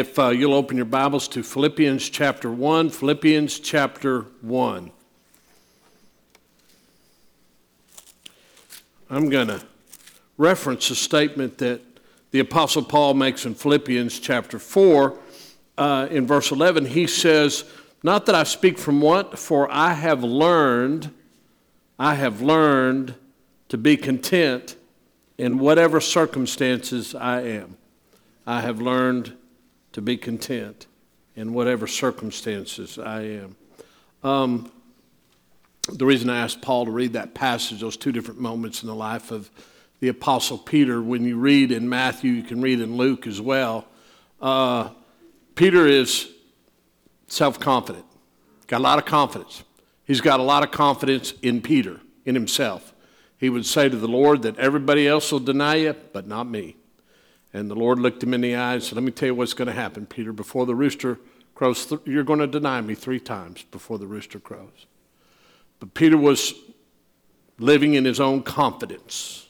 If uh, you'll open your Bibles to Philippians chapter 1, Philippians chapter 1. I'm going to reference a statement that the Apostle Paul makes in Philippians chapter 4. Uh, in verse 11, he says, Not that I speak from want, for I have learned, I have learned to be content in whatever circumstances I am. I have learned to be content in whatever circumstances I am. Um, the reason I asked Paul to read that passage, those two different moments in the life of the Apostle Peter, when you read in Matthew, you can read in Luke as well. Uh, Peter is self confident, got a lot of confidence. He's got a lot of confidence in Peter, in himself. He would say to the Lord that everybody else will deny you, but not me. And the Lord looked him in the eye and said, Let me tell you what's going to happen, Peter. Before the rooster crows, th- you're going to deny me three times before the rooster crows. But Peter was living in his own confidence.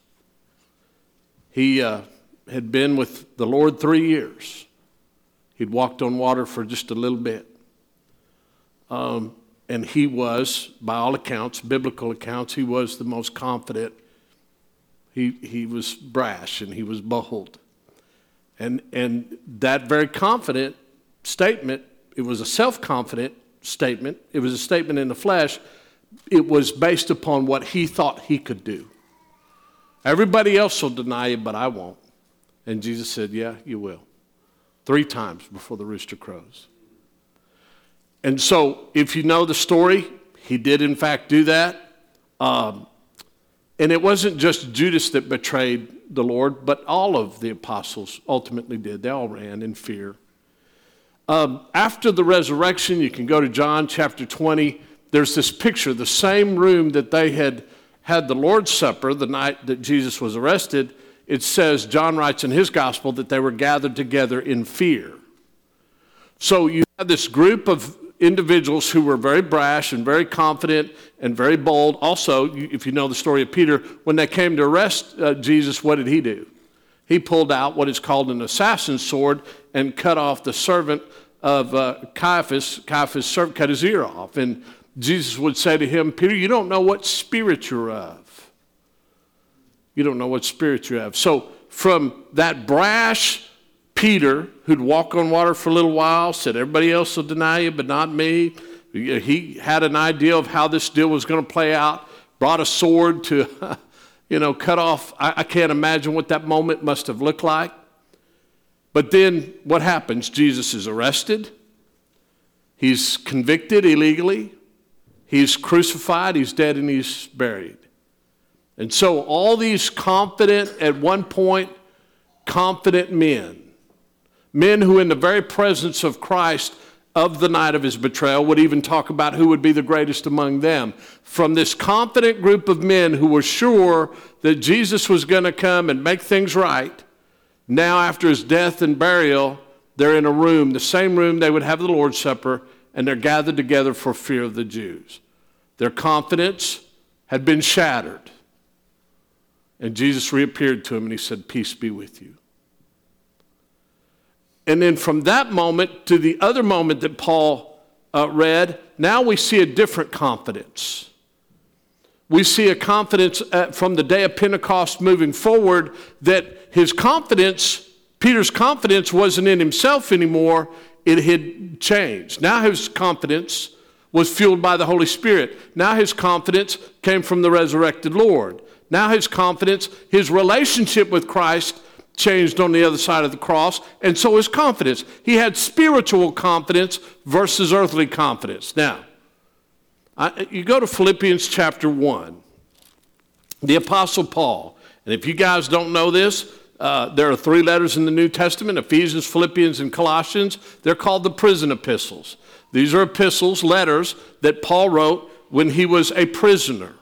He uh, had been with the Lord three years. He'd walked on water for just a little bit. Um, and he was, by all accounts, biblical accounts, he was the most confident. He, he was brash and he was bold. And, and that very confident statement, it was a self confident statement, it was a statement in the flesh, it was based upon what he thought he could do. Everybody else will deny you, but I won't. And Jesus said, Yeah, you will. Three times before the rooster crows. And so, if you know the story, he did in fact do that. Um, and it wasn't just Judas that betrayed the Lord, but all of the apostles ultimately did. They all ran in fear. Um, after the resurrection, you can go to John chapter 20. There's this picture, the same room that they had had the Lord's Supper the night that Jesus was arrested. It says, John writes in his gospel, that they were gathered together in fear. So you have this group of individuals who were very brash and very confident and very bold. Also, if you know the story of Peter, when they came to arrest uh, Jesus, what did he do? He pulled out what is called an assassin's sword and cut off the servant of uh, Caiaphas. Caiaphas' servant cut his ear off. And Jesus would say to him, Peter, you don't know what spirit you're of. You don't know what spirit you have. So, from that brash, Peter, who'd walk on water for a little while, said, Everybody else will deny you, but not me. He had an idea of how this deal was going to play out, brought a sword to, you know, cut off. I, I can't imagine what that moment must have looked like. But then what happens? Jesus is arrested, he's convicted illegally, he's crucified, he's dead, and he's buried. And so all these confident, at one point, confident men Men who, in the very presence of Christ of the night of his betrayal, would even talk about who would be the greatest among them. From this confident group of men who were sure that Jesus was going to come and make things right, now after his death and burial, they're in a room, the same room they would have the Lord's Supper, and they're gathered together for fear of the Jews. Their confidence had been shattered. And Jesus reappeared to him and he said, Peace be with you. And then from that moment to the other moment that Paul uh, read, now we see a different confidence. We see a confidence at, from the day of Pentecost moving forward that his confidence, Peter's confidence, wasn't in himself anymore, it had changed. Now his confidence was fueled by the Holy Spirit. Now his confidence came from the resurrected Lord. Now his confidence, his relationship with Christ, changed on the other side of the cross, and so his confidence. He had spiritual confidence versus earthly confidence. Now, I, you go to Philippians chapter 1, the Apostle Paul, and if you guys don't know this, uh, there are three letters in the New Testament Ephesians, Philippians, and Colossians. They're called the prison epistles. These are epistles, letters that Paul wrote when he was a prisoner.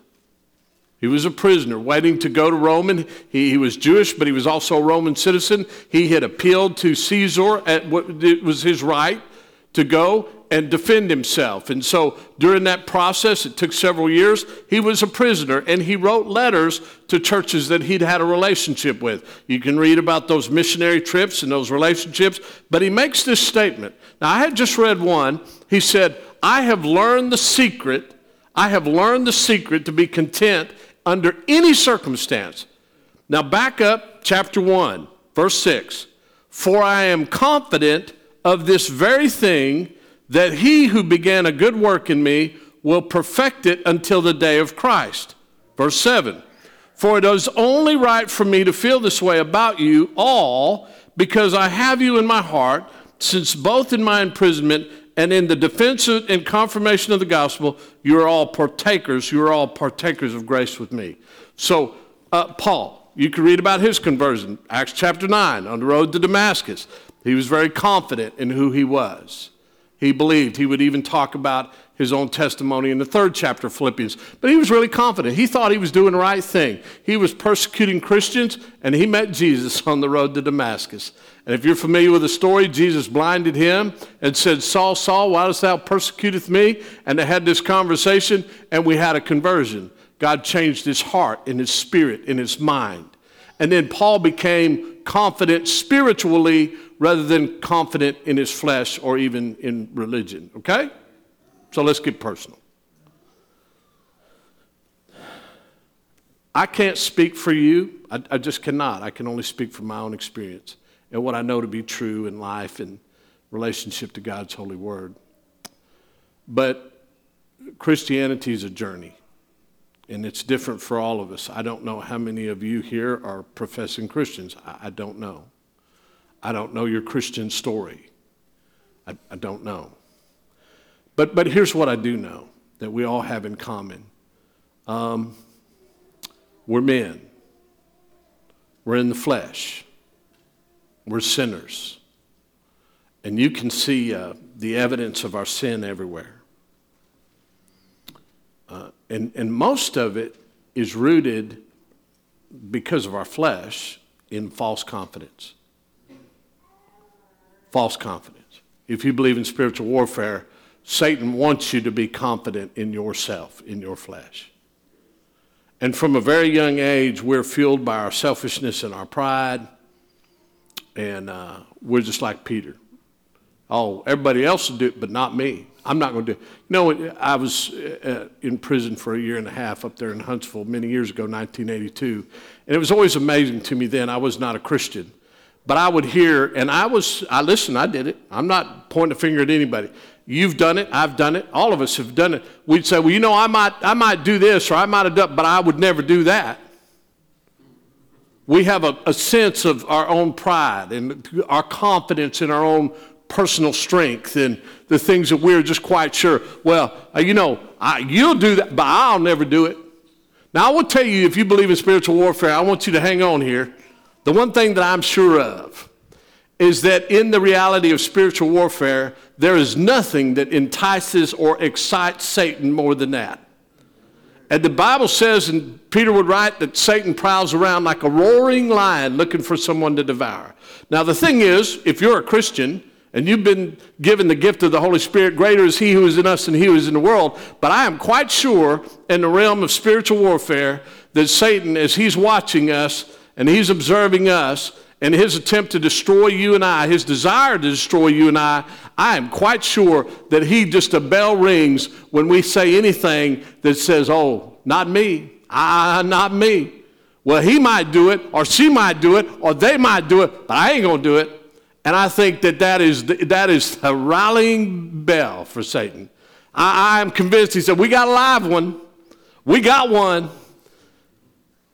He was a prisoner waiting to go to Rome. And he, he was Jewish, but he was also a Roman citizen. He had appealed to Caesar at what it was his right to go and defend himself. And so during that process, it took several years, he was a prisoner and he wrote letters to churches that he'd had a relationship with. You can read about those missionary trips and those relationships, but he makes this statement. Now, I had just read one. He said, I have learned the secret, I have learned the secret to be content under any circumstance. Now, back up chapter 1, verse 6. For I am confident of this very thing that he who began a good work in me will perfect it until the day of Christ. Verse 7 For it is only right for me to feel this way about you all because I have you in my heart, since both in my imprisonment and in the defense and confirmation of the gospel, you are all partakers. You are all partakers of grace with me. So, uh, Paul, you can read about his conversion, Acts chapter 9, on the road to Damascus. He was very confident in who he was. He believed. He would even talk about his own testimony in the third chapter of Philippians. But he was really confident. He thought he was doing the right thing. He was persecuting Christians, and he met Jesus on the road to Damascus. And if you're familiar with the story, Jesus blinded him and said, Saul, Saul, why dost thou persecuteth me? And they had this conversation, and we had a conversion. God changed his heart and his spirit and his mind. And then Paul became confident spiritually rather than confident in his flesh or even in religion. Okay? So let's get personal. I can't speak for you. I, I, just cannot. I can only speak from my own experience and what I know to be true in life and relationship to God's holy word. But Christianity is a journey, and it's different for all of us. I don't know how many of you here are professing Christians. I, I don't know. I don't know your Christian story. I, I don't know. But, but here's what I do know that we all have in common um, we're men, we're in the flesh, we're sinners. And you can see uh, the evidence of our sin everywhere. Uh, and, and most of it is rooted because of our flesh in false confidence false confidence. If you believe in spiritual warfare, Satan wants you to be confident in yourself, in your flesh. And from a very young age, we're fueled by our selfishness and our pride. And uh, we're just like Peter. Oh, everybody else will do it, but not me. I'm not going to do it. You know, I was uh, in prison for a year and a half up there in Huntsville many years ago, 1982. And it was always amazing to me then. I was not a Christian. But I would hear, and I was, I listened, I did it. I'm not pointing a finger at anybody. You've done it, I've done it, all of us have done it. We'd say, well, you know, I might, I might do this or I might have done, but I would never do that. We have a, a sense of our own pride and our confidence in our own personal strength and the things that we're just quite sure. Well, uh, you know, I, you'll do that, but I'll never do it. Now, I will tell you, if you believe in spiritual warfare, I want you to hang on here. The one thing that I'm sure of is that in the reality of spiritual warfare, there is nothing that entices or excites Satan more than that. And the Bible says, and Peter would write, that Satan prowls around like a roaring lion looking for someone to devour. Now, the thing is, if you're a Christian and you've been given the gift of the Holy Spirit, greater is He who is in us than He who is in the world. But I am quite sure in the realm of spiritual warfare that Satan, as he's watching us, and he's observing us and his attempt to destroy you and I, his desire to destroy you and I, I am quite sure that he just a bell rings when we say anything that says, oh, not me, ah, not me. Well, he might do it, or she might do it, or they might do it, but I ain't going to do it. And I think that that is, the, that is a rallying bell for Satan. I, I am convinced, he said, we got a live one. We got one.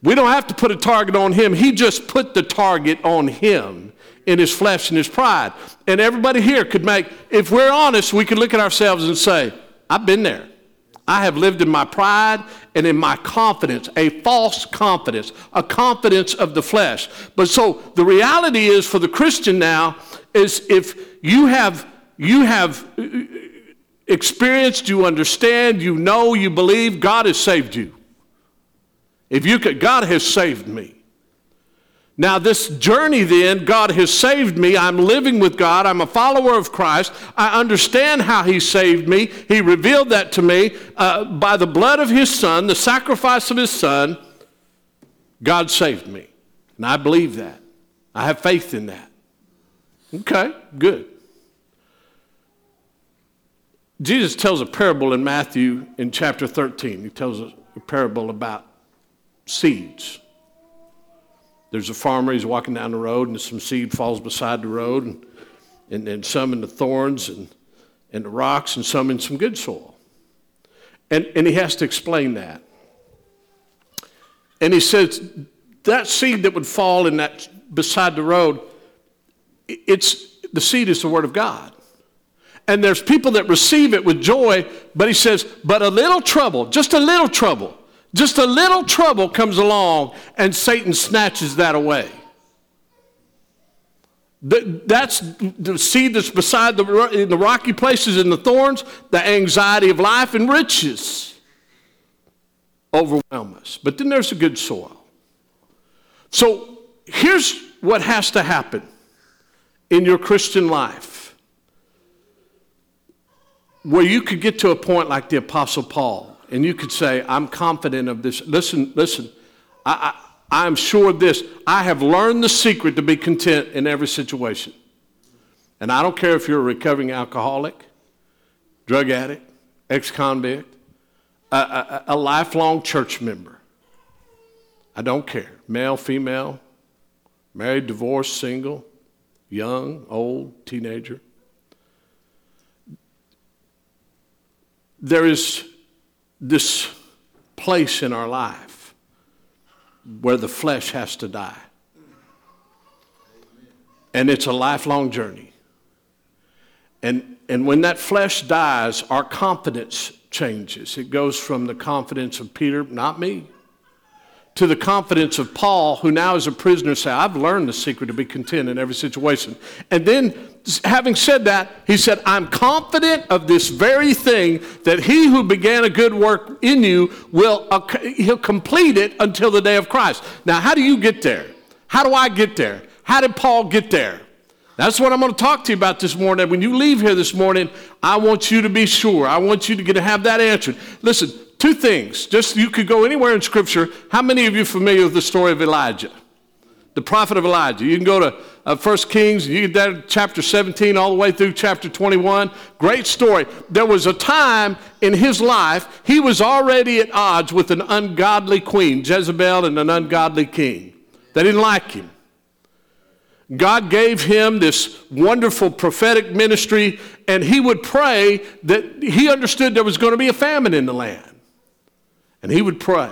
We don't have to put a target on him. He just put the target on him in his flesh and his pride. And everybody here could make, if we're honest, we could look at ourselves and say, I've been there. I have lived in my pride and in my confidence, a false confidence, a confidence of the flesh. But so the reality is for the Christian now is if you have you have experienced, you understand, you know, you believe God has saved you. If you could, God has saved me. Now, this journey, then, God has saved me. I'm living with God. I'm a follower of Christ. I understand how He saved me. He revealed that to me uh, by the blood of His Son, the sacrifice of His Son. God saved me. And I believe that. I have faith in that. Okay, good. Jesus tells a parable in Matthew in chapter 13. He tells a parable about seeds. There's a farmer, he's walking down the road, and some seed falls beside the road, and, and, and some in the thorns and, and the rocks, and some in some good soil. And, and he has to explain that. And he says, that seed that would fall in that beside the road, it's the seed is the word of God. And there's people that receive it with joy, but he says, but a little trouble, just a little trouble just a little trouble comes along and Satan snatches that away. That's the seed that's beside the, in the rocky places and the thorns, the anxiety of life and riches overwhelm us. But then there's a good soil. So here's what has to happen in your Christian life where you could get to a point like the Apostle Paul and you could say, I'm confident of this. Listen, listen, I, I, I'm sure of this. I have learned the secret to be content in every situation. And I don't care if you're a recovering alcoholic, drug addict, ex convict, a, a, a lifelong church member. I don't care. Male, female, married, divorced, single, young, old, teenager. There is this place in our life where the flesh has to die. And it's a lifelong journey. And, and when that flesh dies, our confidence changes. It goes from the confidence of Peter, not me, to the confidence of Paul, who now is a prisoner, say, I've learned the secret to be content in every situation. And then, having said that, he said, I'm confident of this very thing that he who began a good work in you will he'll complete it until the day of Christ. Now, how do you get there? How do I get there? How did Paul get there? That's what I'm going to talk to you about this morning. When you leave here this morning, I want you to be sure. I want you to get to have that answered. Listen, Two things. Just you could go anywhere in Scripture. How many of you are familiar with the story of Elijah? The prophet of Elijah. You can go to uh, 1 Kings, you get that chapter 17 all the way through chapter 21. Great story. There was a time in his life, he was already at odds with an ungodly queen, Jezebel, and an ungodly king. They didn't like him. God gave him this wonderful prophetic ministry, and he would pray that he understood there was going to be a famine in the land and he would pray.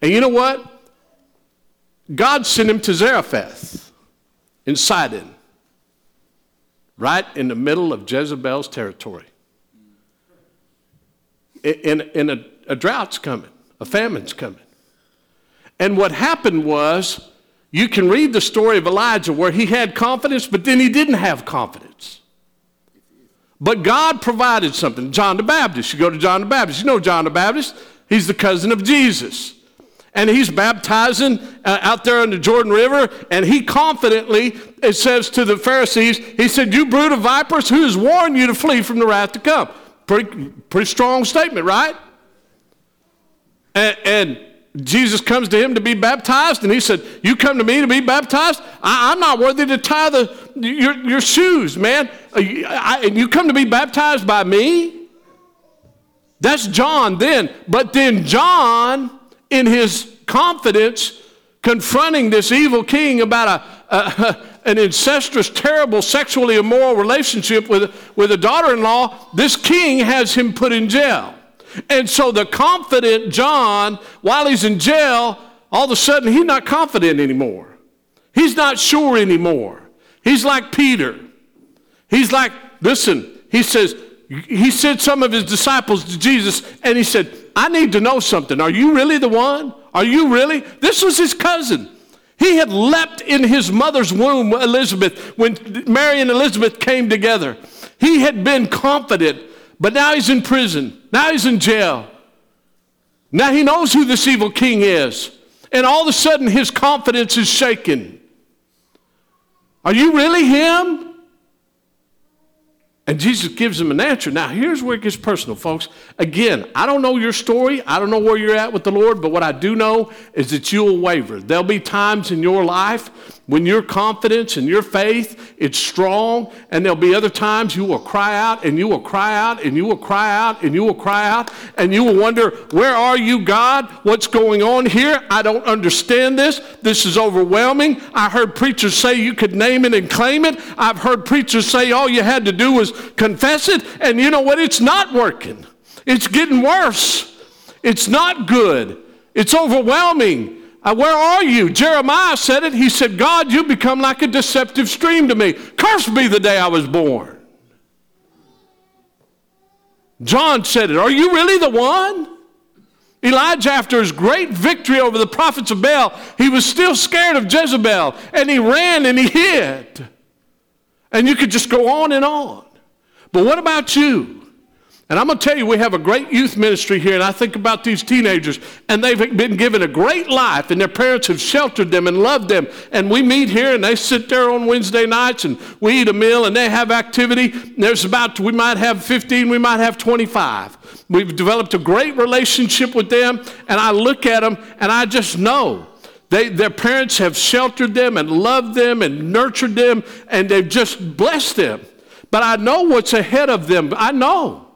And you know what? God sent him to Zarephath in Sidon, right in the middle of Jezebel's territory. And, and a, a drought's coming, a famine's coming. And what happened was, you can read the story of Elijah where he had confidence, but then he didn't have confidence. But God provided something. John the Baptist. You go to John the Baptist. You know John the Baptist. He's the cousin of Jesus. And he's baptizing uh, out there in the Jordan River, and he confidently, it says to the Pharisees, he said, You brood of vipers, who has warned you to flee from the wrath to come? Pretty, pretty strong statement, right? And, and Jesus comes to him to be baptized, and he said, You come to me to be baptized? I, am not worthy to tie the, your, your shoes, man. Uh, I, and you come to be baptized by me? That's John then. But then John, in his confidence, confronting this evil king about a, a an incestuous, terrible, sexually immoral relationship with, with a daughter in law, this king has him put in jail. And so the confident John, while he's in jail, all of a sudden he's not confident anymore. He's not sure anymore. He's like Peter. He's like, listen, he says, he sent some of his disciples to Jesus and he said, I need to know something. Are you really the one? Are you really? This was his cousin. He had leapt in his mother's womb, Elizabeth, when Mary and Elizabeth came together. He had been confident but now he's in prison. Now he's in jail. Now he knows who this evil king is. And all of a sudden, his confidence is shaken. Are you really him? And Jesus gives him an answer. Now, here's where it gets personal, folks. Again, I don't know your story. I don't know where you're at with the Lord, but what I do know is that you'll waver. There'll be times in your life when your confidence and your faith is strong, and there'll be other times you will cry out and you will cry out and you will cry out and you will cry out and you will wonder, Where are you, God? What's going on here? I don't understand this. This is overwhelming. I heard preachers say you could name it and claim it. I've heard preachers say all you had to do was confess it, and you know what? It's not working. It's getting worse. It's not good. It's overwhelming. Uh, where are you? Jeremiah said it. He said, God, you become like a deceptive stream to me. Cursed be the day I was born. John said it. Are you really the one? Elijah, after his great victory over the prophets of Baal, he was still scared of Jezebel and he ran and he hid. And you could just go on and on. But what about you? And I'm going to tell you, we have a great youth ministry here, and I think about these teenagers, and they've been given a great life, and their parents have sheltered them and loved them. And we meet here, and they sit there on Wednesday nights, and we eat a meal, and they have activity. There's about, we might have 15, we might have 25. We've developed a great relationship with them, and I look at them, and I just know they, their parents have sheltered them and loved them and nurtured them, and they've just blessed them. But I know what's ahead of them. I know.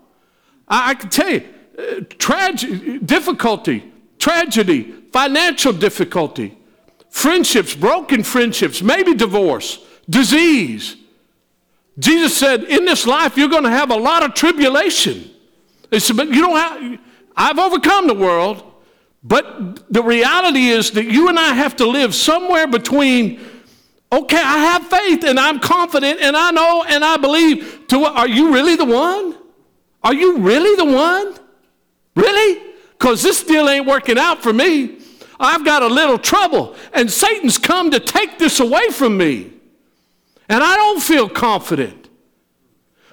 I, I can tell you, uh, tragedy, difficulty, tragedy, financial difficulty, friendships, broken friendships, maybe divorce, disease. Jesus said, in this life, you're going to have a lot of tribulation. He said, but you don't have, I've overcome the world, but the reality is that you and I have to live somewhere between, okay, I have faith and I'm confident and I know and I believe, to are you really the one? Are you really the one? Really? Because this deal ain't working out for me. I've got a little trouble, and Satan's come to take this away from me. And I don't feel confident.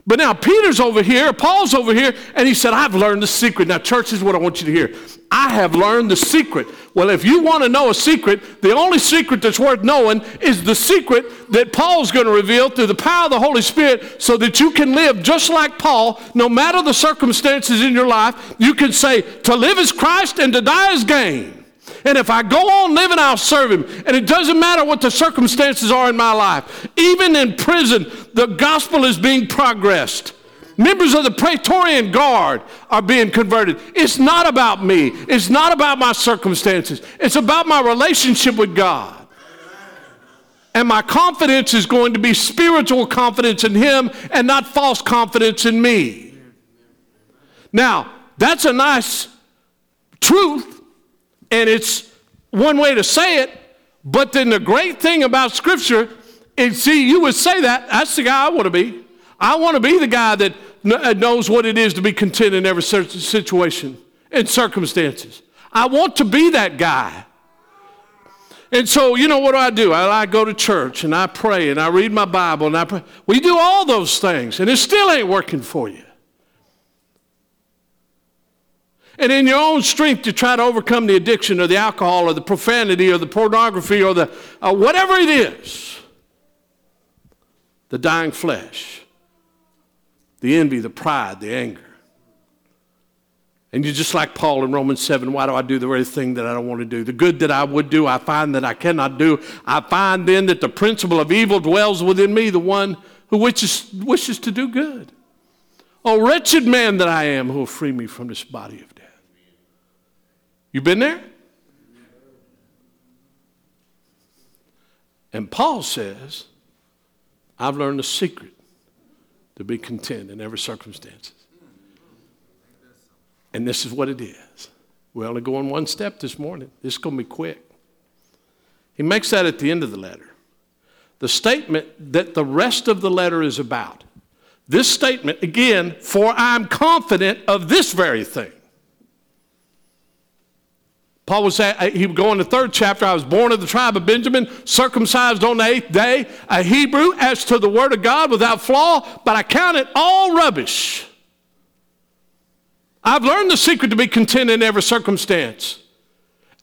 But now Peter's over here, Paul's over here, and he said, I've learned the secret. Now, church, is what I want you to hear. I have learned the secret. Well, if you want to know a secret, the only secret that's worth knowing is the secret that Paul's going to reveal through the power of the Holy Spirit so that you can live just like Paul, no matter the circumstances in your life. You can say, to live is Christ and to die is gain. And if I go on living, I'll serve him. And it doesn't matter what the circumstances are in my life. Even in prison, the gospel is being progressed. Members of the Praetorian Guard are being converted. It's not about me, it's not about my circumstances, it's about my relationship with God. And my confidence is going to be spiritual confidence in Him and not false confidence in me. Now, that's a nice truth and it's one way to say it, but then the great thing about Scripture is see, you would say that, that's the guy I want to be. I want to be the guy that uh, knows what it is to be content in every situation and circumstances. I want to be that guy. And so, you know what do I do? I, I, go to church and I pray and I read my Bible and I pray. We do all those things and it still ain't working for you. And in your own strength to try to overcome the addiction or the alcohol or the profanity or the pornography or the uh, whatever it is the dying flesh, the envy, the pride, the anger. And you're just like Paul in Romans 7 why do I do the very thing that I don't want to do? The good that I would do, I find that I cannot do. I find then that the principle of evil dwells within me, the one who wishes, wishes to do good. Oh, wretched man that I am, who will free me from this body of you been there? And Paul says, I've learned the secret to be content in every circumstance. And this is what it is. We're only going one step this morning. This is going to be quick. He makes that at the end of the letter. The statement that the rest of the letter is about. This statement, again, for I'm confident of this very thing. Paul was saying, uh, he would go in the third chapter, I was born of the tribe of Benjamin, circumcised on the eighth day, a Hebrew as to the word of God without flaw, but I count it all rubbish. I've learned the secret to be content in every circumstance.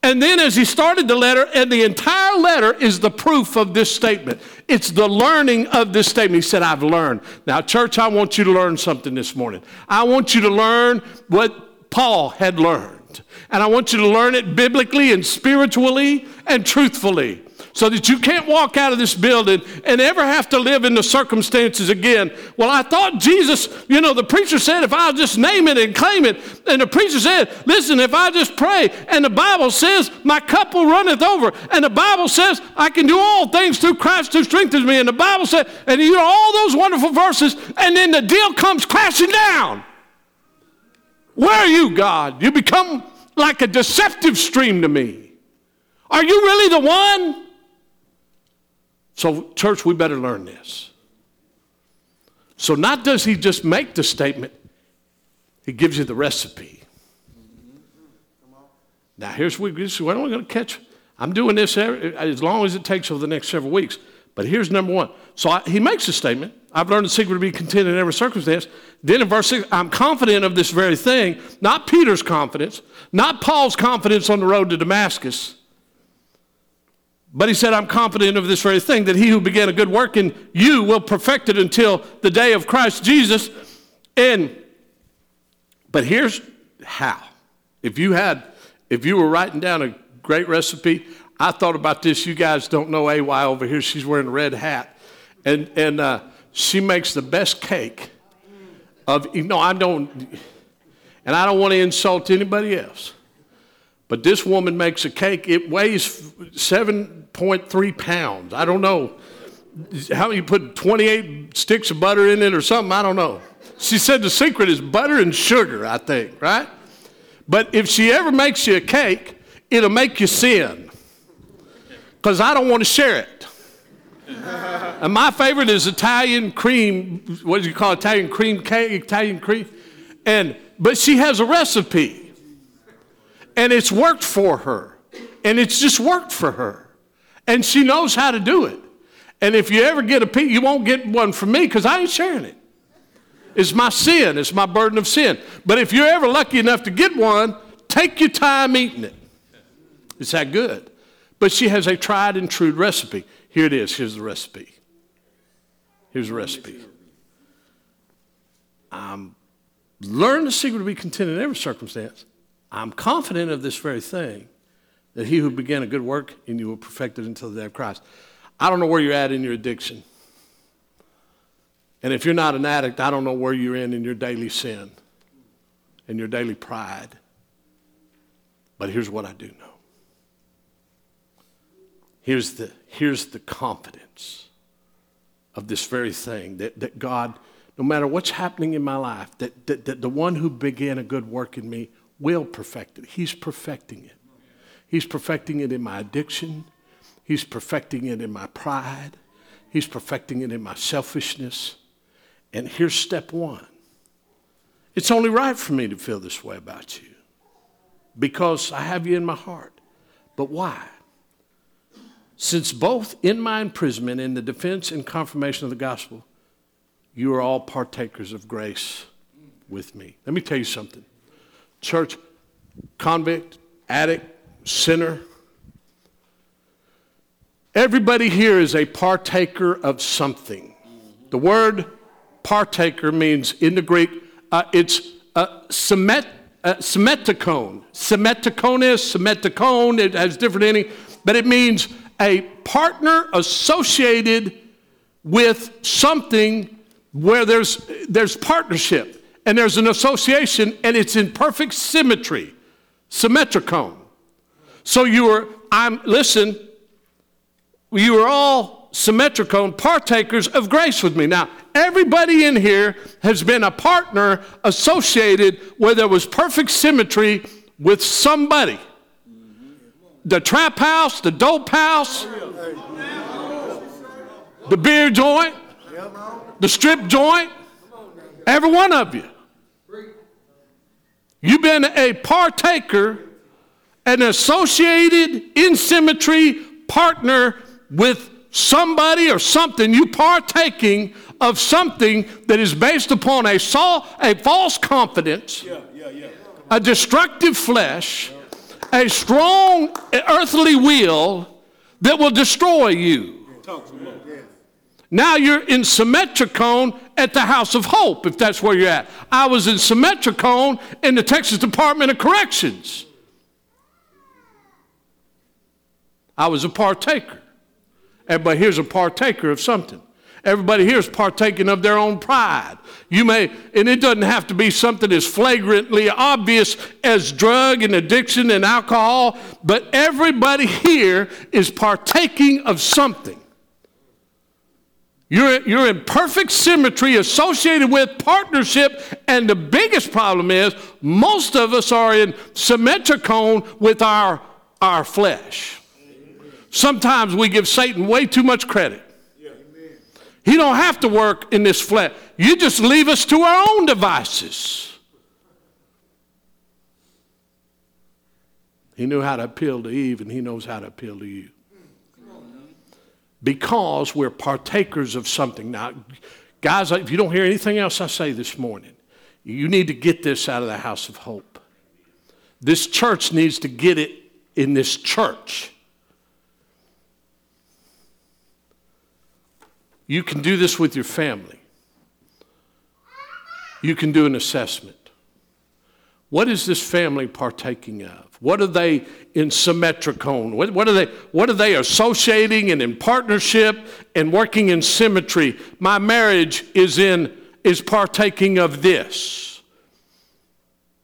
And then as he started the letter, and the entire letter is the proof of this statement. It's the learning of this statement. He said, I've learned. Now, church, I want you to learn something this morning. I want you to learn what Paul had learned. And I want you to learn it biblically and spiritually and truthfully so that you can't walk out of this building and ever have to live in the circumstances again. Well, I thought Jesus, you know, the preacher said if I'll just name it and claim it, and the preacher said, listen, if I just pray, and the Bible says my cup will runneth over, and the Bible says I can do all things through Christ who strengthens me, and the Bible said, and you know, all those wonderful verses, and then the deal comes crashing down. Where are you, God? You become like a deceptive stream to me. Are you really the one? So, church, we better learn this. So, not does he just make the statement, he gives you the recipe. Now, here's what we're going to catch. I'm doing this as long as it takes over the next several weeks. But here's number one. So I, he makes a statement. I've learned the secret to be content in every circumstance. Then in verse 6, I'm confident of this very thing, not Peter's confidence, not Paul's confidence on the road to Damascus, but he said, I'm confident of this very thing, that he who began a good work in you will perfect it until the day of Christ Jesus. And, but here's how. If you had, if you were writing down a great recipe, I thought about this. You guys don't know AY over here. She's wearing a red hat. And, and uh, she makes the best cake of, you know, I don't, and I don't want to insult anybody else. But this woman makes a cake. It weighs 7.3 pounds. I don't know. How you put 28 sticks of butter in it or something? I don't know. She said the secret is butter and sugar, I think, right? But if she ever makes you a cake, it'll make you sin. Because I don't want to share it. and my favorite is Italian cream, what do you call it? Italian cream cake, Italian cream. And but she has a recipe. And it's worked for her. And it's just worked for her. And she knows how to do it. And if you ever get a piece, you won't get one from me because I ain't sharing it. It's my sin, it's my burden of sin. But if you're ever lucky enough to get one, take your time eating it. It's that good. But she has a tried and true recipe. Here it is. Here's the recipe. Here's the recipe. Um, learn the secret to be content in every circumstance. I'm confident of this very thing, that he who began a good work in you will perfect it until the day of Christ. I don't know where you're at in your addiction. And if you're not an addict, I don't know where you're in in your daily sin and your daily pride. But here's what I do know. Here's the, here's the confidence of this very thing that, that God, no matter what's happening in my life, that, that, that the one who began a good work in me will perfect it. He's perfecting it. He's perfecting it in my addiction. He's perfecting it in my pride. He's perfecting it in my selfishness. And here's step one it's only right for me to feel this way about you because I have you in my heart. But why? Since both in my imprisonment and the defense and confirmation of the gospel, you are all partakers of grace with me. Let me tell you something church convict, addict, sinner. Everybody here is a partaker of something. The word partaker means in the Greek, uh, it's uh, semet, uh, semeticone. Is semeticone, it has different meaning, but it means a partner associated with something where there's, there's partnership and there's an association, and it's in perfect symmetry, symmetricone. So you are, I'm, listen, you are all symmetricone partakers of grace with me. Now, everybody in here has been a partner associated where there was perfect symmetry with somebody. The trap house, the dope house, the beer joint, the strip joint, every one of you. You've been a partaker, an associated in symmetry partner with somebody or something. You partaking of something that is based upon a, a false confidence, a destructive flesh, a strong earthly will that will destroy you. Now you're in Symmetricon at the House of Hope, if that's where you're at. I was in Symmetricon in the Texas Department of Corrections. I was a partaker. but here's a partaker of something. Everybody here is partaking of their own pride. You may, and it doesn't have to be something as flagrantly obvious as drug and addiction and alcohol, but everybody here is partaking of something. You're, you're in perfect symmetry associated with partnership, and the biggest problem is most of us are in symmetricone with our, our flesh. Sometimes we give Satan way too much credit. He don't have to work in this flesh. You just leave us to our own devices. He knew how to appeal to Eve, and he knows how to appeal to you because we're partakers of something. Now, guys, if you don't hear anything else I say this morning, you need to get this out of the house of hope. This church needs to get it in this church. You can do this with your family. You can do an assessment. What is this family partaking of? What are they in symmetricone? What, what, are they, what are they associating and in partnership and working in symmetry? My marriage is in is partaking of this.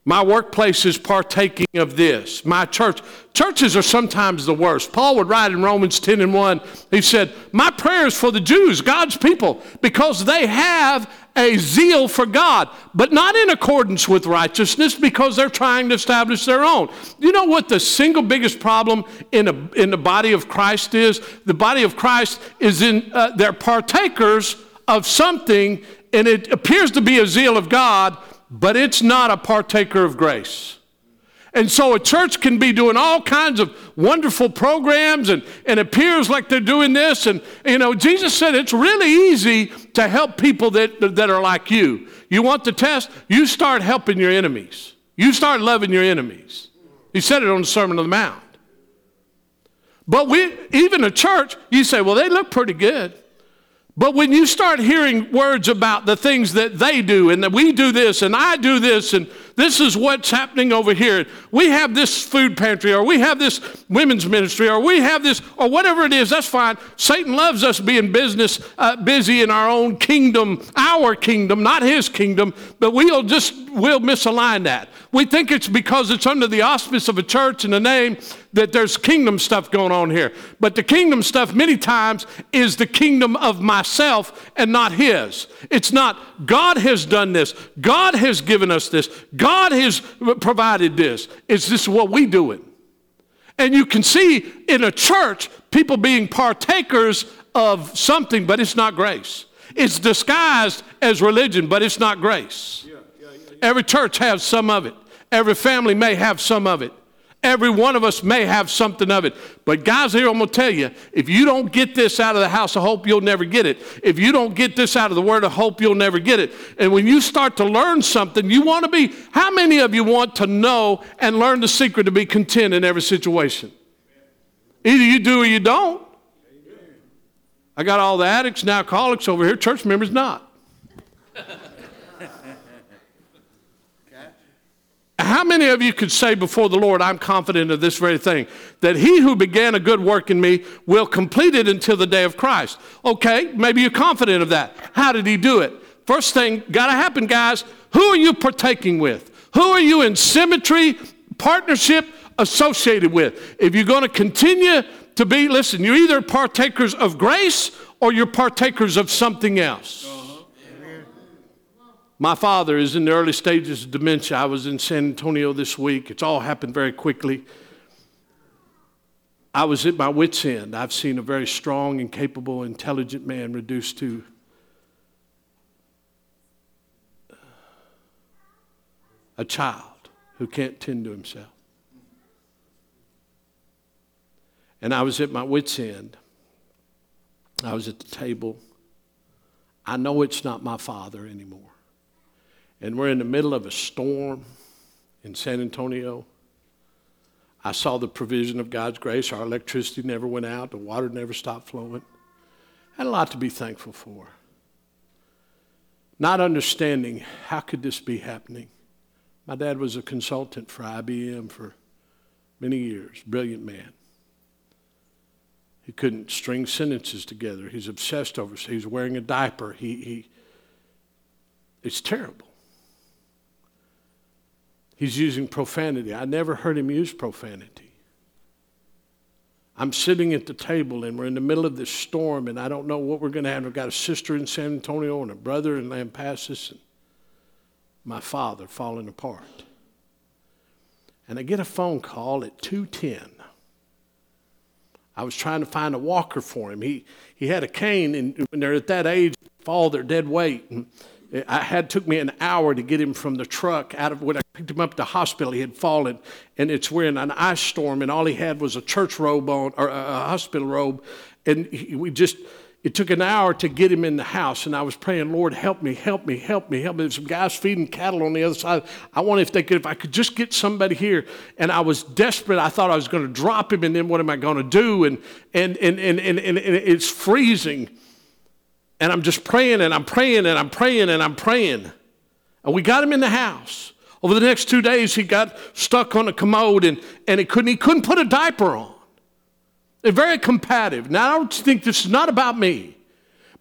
My workplace is partaking of this. My church. Churches are sometimes the worst. Paul would write in Romans 10 and 1, he said, My prayers for the Jews, God's people, because they have a zeal for God, but not in accordance with righteousness because they're trying to establish their own. You know what the single biggest problem in, a, in the body of Christ is? The body of Christ is in, uh, they're partakers of something, and it appears to be a zeal of God, but it's not a partaker of grace. And so a church can be doing all kinds of wonderful programs and, and appears like they're doing this. And, you know, Jesus said it's really easy to help people that, that are like you. You want the test? You start helping your enemies. You start loving your enemies. He said it on the Sermon on the Mount. But we, even a church, you say, well, they look pretty good. But when you start hearing words about the things that they do and that we do this and I do this and this is what's happening over here. We have this food pantry, or we have this women's ministry, or we have this, or whatever it is. That's fine. Satan loves us being business uh, busy in our own kingdom, our kingdom, not his kingdom. But we'll just we'll misalign that. We think it's because it's under the auspice of a church and a name that there's kingdom stuff going on here. But the kingdom stuff, many times, is the kingdom of myself and not His. It's not, God has done this, God has given us this, God has provided this. It's this what we do it? And you can see in a church people being partakers of something, but it's not grace. It's disguised as religion, but it's not grace. Yeah, yeah, yeah, Every church has some of it. Every family may have some of it. Every one of us may have something of it. But, guys, here I'm going to tell you if you don't get this out of the house of hope, you'll never get it. If you don't get this out of the word of hope, you'll never get it. And when you start to learn something, you want to be, how many of you want to know and learn the secret to be content in every situation? Either you do or you don't. I got all the addicts and alcoholics over here, church members not. How many of you could say before the Lord, I'm confident of this very thing, that he who began a good work in me will complete it until the day of Christ? Okay, maybe you're confident of that. How did he do it? First thing got to happen, guys. Who are you partaking with? Who are you in symmetry, partnership associated with? If you're going to continue to be, listen, you're either partakers of grace or you're partakers of something else. My father is in the early stages of dementia. I was in San Antonio this week. It's all happened very quickly. I was at my wits' end. I've seen a very strong and capable, intelligent man reduced to a child who can't tend to himself. And I was at my wits' end. I was at the table. I know it's not my father anymore and we're in the middle of a storm in San Antonio. I saw the provision of God's grace. Our electricity never went out, the water never stopped flowing. I had a lot to be thankful for. Not understanding how could this be happening. My dad was a consultant for IBM for many years, brilliant man. He couldn't string sentences together. He's obsessed over. He's wearing a diaper. He, he, it's terrible. He's using profanity. I never heard him use profanity. I'm sitting at the table and we're in the middle of this storm and I don't know what we're going to have. I've got a sister in San Antonio and a brother in Lampasas and my father falling apart. And I get a phone call at 210. I was trying to find a walker for him. He, he had a cane and when they're at that age, fall their dead weight. And I had took me an hour to get him from the truck out of when I picked him up to the hospital. He had fallen, and it's wearing an ice storm, and all he had was a church robe on or a hospital robe, and he, we just. It took an hour to get him in the house, and I was praying, Lord, help me, help me, help me, help me. There's some guys feeding cattle on the other side. I wanted if they could, if I could just get somebody here. And I was desperate. I thought I was going to drop him, and then what am I going to do? And and and and and, and it's freezing. And I'm just praying and I'm praying and I'm praying and I'm praying. And we got him in the house. Over the next two days, he got stuck on a commode and, and he, couldn't, he couldn't put a diaper on. They're very combative. Now, I don't think this is not about me.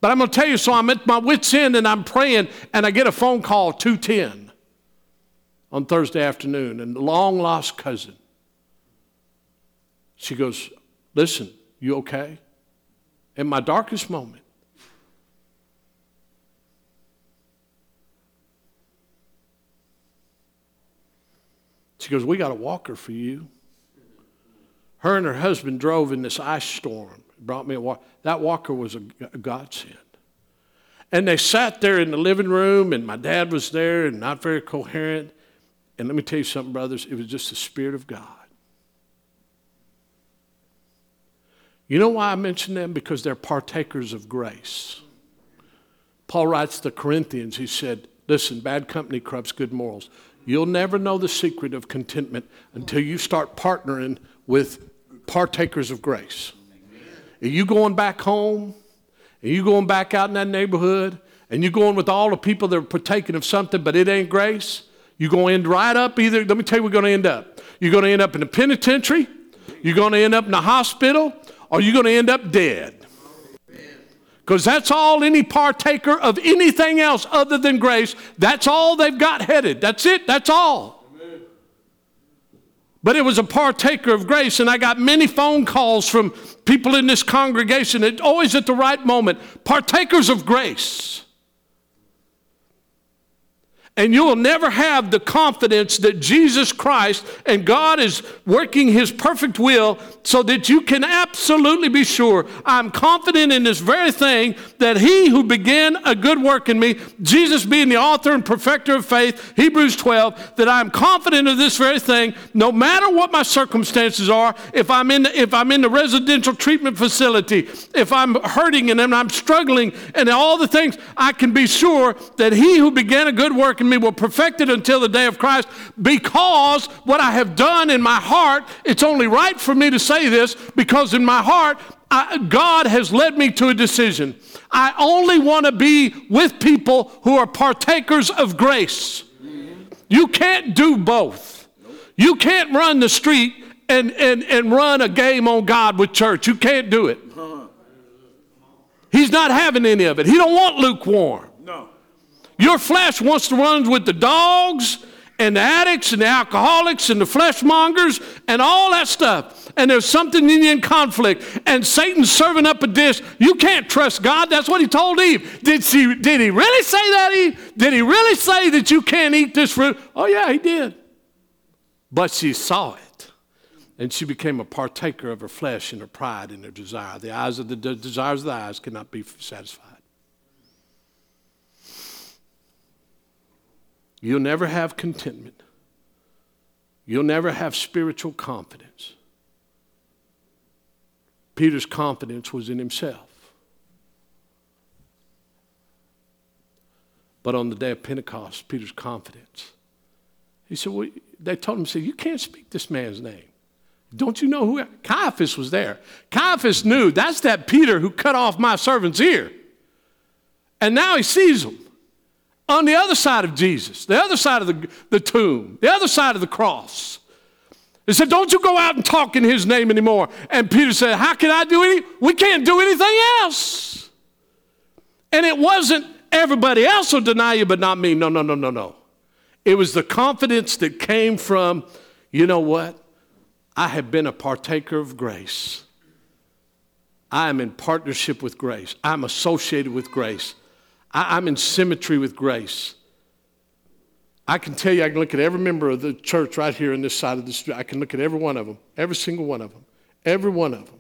But I'm going to tell you, so I'm at my wits' end and I'm praying, and I get a phone call 210 on Thursday afternoon, and long lost cousin. She goes, Listen, you okay? In my darkest moment, She goes, We got a walker for you. Her and her husband drove in this ice storm. Brought me a walker. That walker was a, a godsend. And they sat there in the living room, and my dad was there and not very coherent. And let me tell you something, brothers, it was just the Spirit of God. You know why I mention them? Because they're partakers of grace. Paul writes to Corinthians, he said, Listen, bad company corrupts good morals. You'll never know the secret of contentment until you start partnering with partakers of grace. Are you going back home? Are you going back out in that neighborhood? And you're going with all the people that are partaking of something, but it ain't grace? You're going to end right up either. Let me tell you, we're going to end up. You're going to end up in the penitentiary, you're going to end up in the hospital, or you're going to end up dead. Because that's all any partaker of anything else other than grace, that's all they've got headed. That's it, that's all. But it was a partaker of grace, and I got many phone calls from people in this congregation, at, always at the right moment, partakers of grace. And you will never have the confidence that Jesus Christ and God is working His perfect will so that you can absolutely be sure. I'm confident in this very thing that He who began a good work in me, Jesus being the author and perfecter of faith, Hebrews 12, that I'm confident of this very thing no matter what my circumstances are, if I'm in the, if I'm in the residential treatment facility, if I'm hurting and I'm struggling and all the things, I can be sure that He who began a good work in me will perfect it until the day of Christ because what I have done in my heart, it's only right for me to say this because in my heart, I, God has led me to a decision. I only want to be with people who are partakers of grace. You can't do both. You can't run the street and, and, and run a game on God with church. You can't do it. He's not having any of it. He don't want lukewarm. Your flesh wants to run with the dogs and the addicts and the alcoholics and the fleshmongers and all that stuff. And there's something in you in conflict. And Satan's serving up a dish. You can't trust God. That's what he told Eve. Did, she, did he really say that, Eve? Did he really say that you can't eat this fruit? Oh, yeah, he did. But she saw it. And she became a partaker of her flesh and her pride and her desire. The eyes of the, the desires of the eyes cannot be satisfied. You'll never have contentment. You'll never have spiritual confidence. Peter's confidence was in himself. But on the day of Pentecost, Peter's confidence, he said, well, they told him, said, you can't speak this man's name. Don't you know who? Caiaphas was there. Caiaphas knew that's that Peter who cut off my servant's ear. And now he sees him on the other side of Jesus, the other side of the, the tomb, the other side of the cross. He said, Don't you go out and talk in his name anymore. And Peter said, How can I do any? We can't do anything else. And it wasn't everybody else will deny you, but not me. No, no, no, no, no. It was the confidence that came from, you know what? I have been a partaker of grace. I am in partnership with grace. I'm associated with grace. I, am in symmetry with grace. I can tell you, I can look at every member of the church right here in this side of the street. I can look at every one of them, every single one of them, every one of them,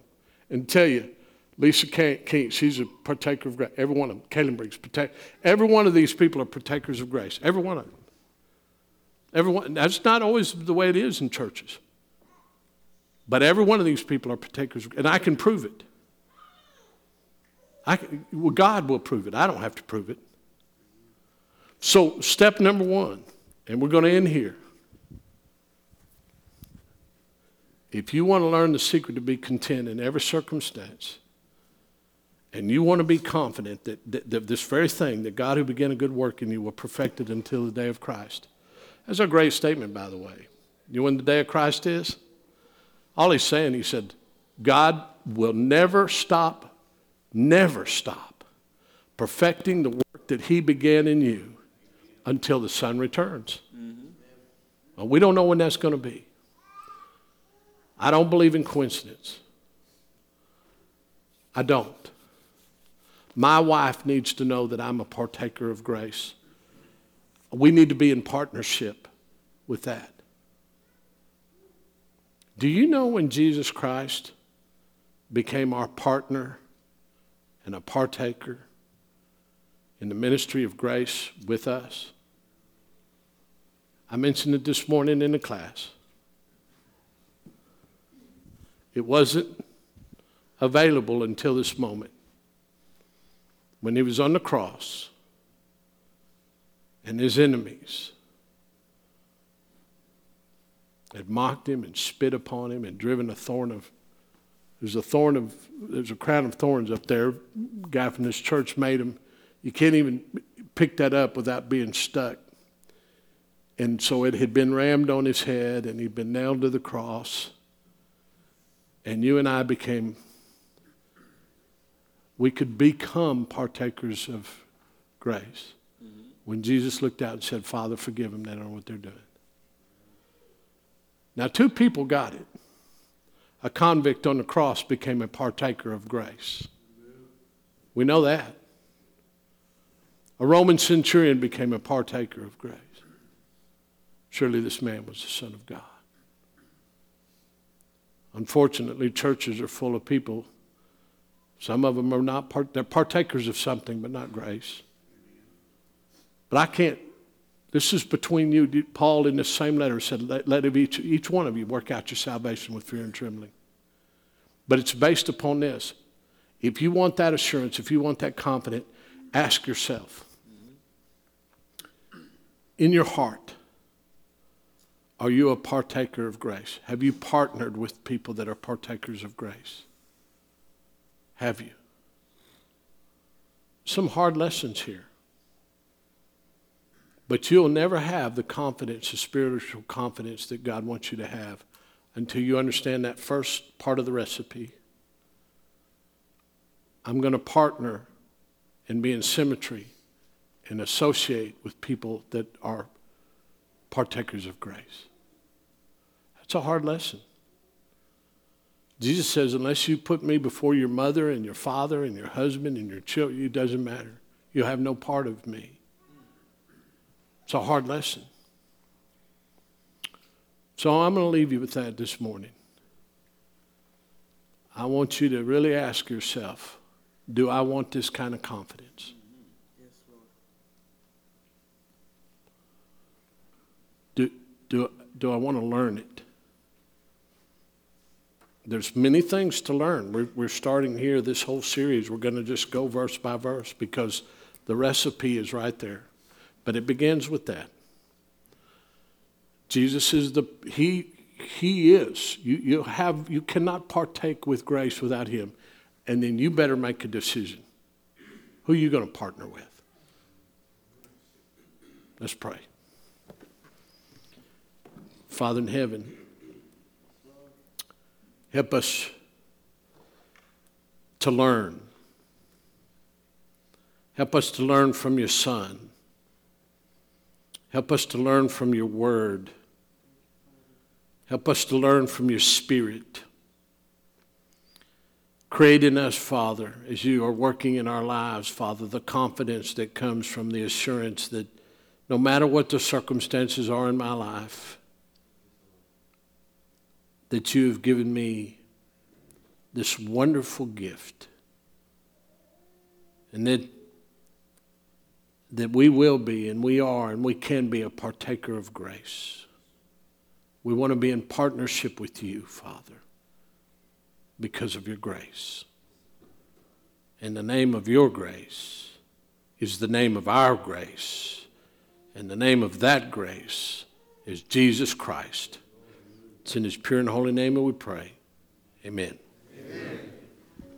and tell you, Lisa King, she's a partaker of grace. Every one of them. Caitlin Briggs, protect. Every one of these people are partakers of grace. Every one of them. Everyone. That's not always the way it is in churches. But every one of these people are partakers, and I can prove it. I well, God will prove it. I don't have to prove it. So, step number one, and we're going to end here. If you want to learn the secret to be content in every circumstance, and you want to be confident that, that, that, this very thing, that God who began a good work in you will perfect it until the day of Christ. That's a great statement, by the way. You know when the day of Christ is? All he's saying, he said, God will never stop, never stop perfecting the work that he began in you until the Son returns. Mm-hmm. we don't know when that's going to be. I don't believe in coincidence. I don't. My wife needs to know that I'm a partaker of grace. We need to be in partnership with that. Do you know when Jesus Christ became our partner and a partaker in the ministry of grace with us? I mentioned it this morning in the class. It wasn't available until this moment when he was on the cross and his enemies had mocked him and spit upon him and driven a thorn of there's a thorn of there's a crown of thorns up there. A guy from this church made him you can't even pick that up without being stuck. And so it had been rammed on his head and he'd been nailed to the cross. And you and i became we could become partakers of grace. Mm-hmm. when jesus looked out and said father forgive them they don't know what they're doing. Now, two people got it. A convict on the cross became a partaker of grace. We know that. A Roman centurion became a partaker of grace. Surely this man was the Son of God. Unfortunately, churches are full of people. Some of them are not part, they're partakers of something, but not grace. But I can't this is between you. Paul, in the same letter, said, Let, let each, each one of you work out your salvation with fear and trembling. But it's based upon this. If you want that assurance, if you want that confidence, ask yourself in your heart, are you a partaker of grace? Have you partnered with people that are partakers of grace? Have you? Some hard lessons here. But you'll never have the confidence, the spiritual confidence that God wants you to have until you understand that first part of the recipe. I'm going to partner and be in symmetry and associate with people that are partakers of grace. That's a hard lesson. Jesus says, unless you put me before your mother and your father and your husband and your children, it doesn't matter. You'll have no part of me. It's a hard lesson. So I'm going to leave you with that this morning. I want you to really ask yourself do I want this kind of confidence? Do, do, do I want to learn it? There's many things to learn. We're, we're starting here this whole series. We're going to just go verse by verse because the recipe is right there. But it begins with that. Jesus is the, he, He is. You, you, have, you cannot partake with grace without Him. And then you better make a decision. Who are you going to partner with? Let's pray. Father in heaven, help us to learn. Help us to learn from your Son. Help us to learn from your word. Help us to learn from your spirit. Create in us, Father, as you are working in our lives, Father, the confidence that comes from the assurance that no matter what the circumstances are in my life, that you have given me this wonderful gift. And that, that we will be, and we are, and we can be a partaker of grace. We want to be in partnership with you, Father, because of your grace. And the name of your grace is the name of our grace. And the name of that grace is Jesus Christ. It's in his pure and holy name that we pray. Amen.